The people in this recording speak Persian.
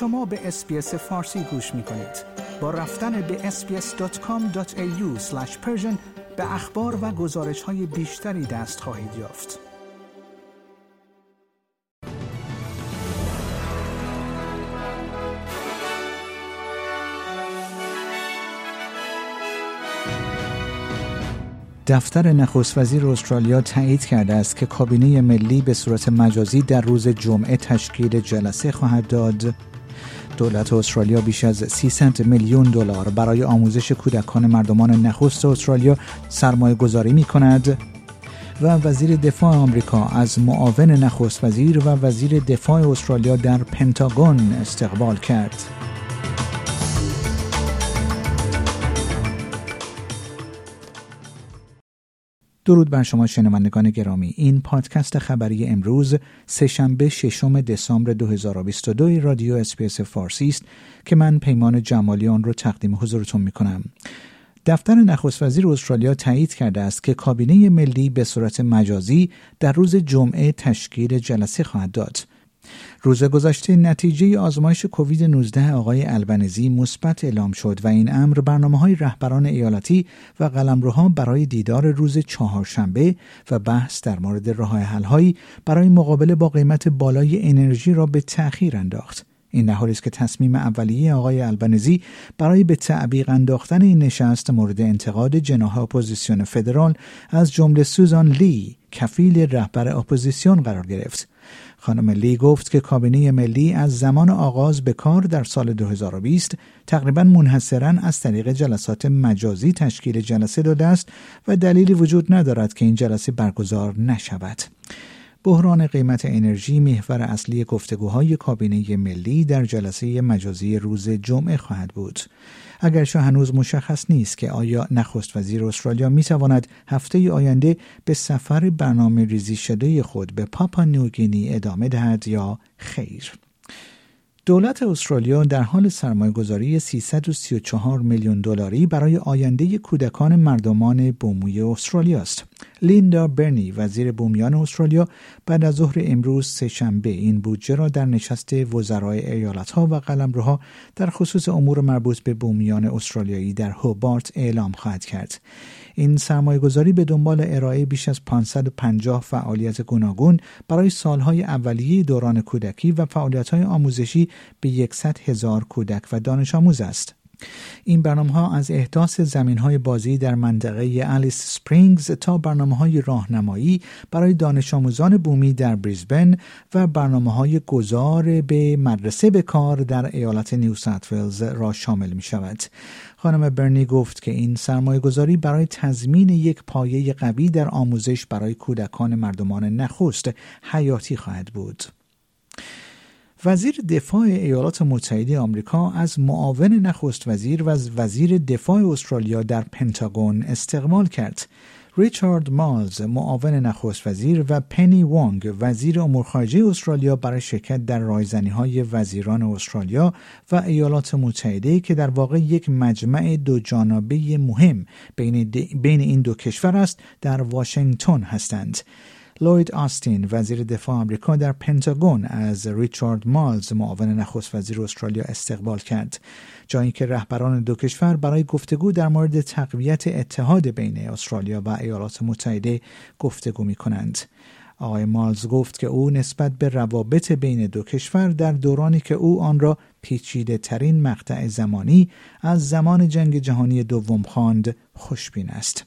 شما به اسپیس فارسی گوش می کنید. با رفتن به sbs.com.au به اخبار و گزارش های بیشتری دست خواهید یافت. دفتر نخست وزیر استرالیا تایید کرده است که کابینه ملی به صورت مجازی در روز جمعه تشکیل جلسه خواهد داد دولت استرالیا بیش از 300 میلیون دلار برای آموزش کودکان مردمان نخست استرالیا سرمایه گذاری می کند و وزیر دفاع آمریکا از معاون نخست وزیر و وزیر دفاع استرالیا در پنتاگون استقبال کرد. درود بر شما شنوندگان گرامی. این پادکست خبری امروز سهشنبه ششم دسامبر 2022 رادیو اسپیس فارسی است که من پیمان جمالی آن را تقدیم حضورتون می کنم دفتر نخست وزیر استرالیا تایید کرده است که کابینه ملی به صورت مجازی در روز جمعه تشکیل جلسه خواهد داد. روز گذشته نتیجه آزمایش کووید 19 آقای البنزی مثبت اعلام شد و این امر برنامه های رهبران ایالتی و قلمروها برای دیدار روز چهارشنبه و بحث در مورد راه حلهایی برای مقابله با قیمت بالای انرژی را به تأخیر انداخت. این در حالی است که تصمیم اولیه آقای آلبانیزی برای به تعویق انداختن این نشست مورد انتقاد جناح اپوزیسیون فدرال از جمله سوزان لی کفیل رهبر اپوزیسیون قرار گرفت خانم لی گفت که کابینه ملی از زمان آغاز به کار در سال 2020 تقریبا منحصرا از طریق جلسات مجازی تشکیل جلسه داده است و دلیلی وجود ندارد که این جلسه برگزار نشود. بحران قیمت انرژی محور اصلی گفتگوهای کابینه ملی در جلسه مجازی روز جمعه خواهد بود. اگرچه هنوز مشخص نیست که آیا نخست وزیر استرالیا می تواند هفته آینده به سفر برنامه ریزی شده خود به پاپا نیوگینی ادامه دهد یا خیر. دولت استرالیا در حال سرمایهگذاری 334 میلیون دلاری برای آینده کودکان مردمان بومی استرالیا است. لیندا برنی وزیر بومیان استرالیا بعد از ظهر امروز سهشنبه این بودجه را در نشست وزرای ایالتها و قلمروها در خصوص امور مربوط به بومیان استرالیایی در هوبارت اعلام خواهد کرد. این سرمایه گذاری به دنبال ارائه بیش از 550 فعالیت گوناگون برای سالهای اولیه دوران کودکی و فعالیت‌های آموزشی به 100 هزار کودک و دانش آموز است. این برنامه ها از احداث زمین های بازی در منطقه الیس سپرینگز تا برنامه های راهنمایی برای دانش آموزان بومی در بریزبن و برنامه های گذار به مدرسه به کار در ایالت نیو ساوت را شامل می شود. خانم برنی گفت که این سرمایه گذاری برای تضمین یک پایه قوی در آموزش برای کودکان مردمان نخست حیاتی خواهد بود. وزیر دفاع ایالات متحده آمریکا از معاون نخست وزیر و وزیر دفاع استرالیا در پنتاگون استقبال کرد. ریچارد مالز معاون نخست وزیر و پنی وانگ وزیر امور خارجه استرالیا برای شرکت در رایزنی های وزیران استرالیا و ایالات متحده که در واقع یک مجمع دو جانبه مهم بین, بین این دو کشور است در واشنگتن هستند. لوید آستین وزیر دفاع آمریکا در پنتاگون از ریچارد مالز معاون نخست وزیر استرالیا استقبال کرد جایی که رهبران دو کشور برای گفتگو در مورد تقویت اتحاد بین استرالیا و ایالات متحده گفتگو می کنند. آقای مالز گفت که او نسبت به روابط بین دو کشور در دورانی که او آن را پیچیده ترین مقطع زمانی از زمان جنگ جهانی دوم خواند خوشبین است.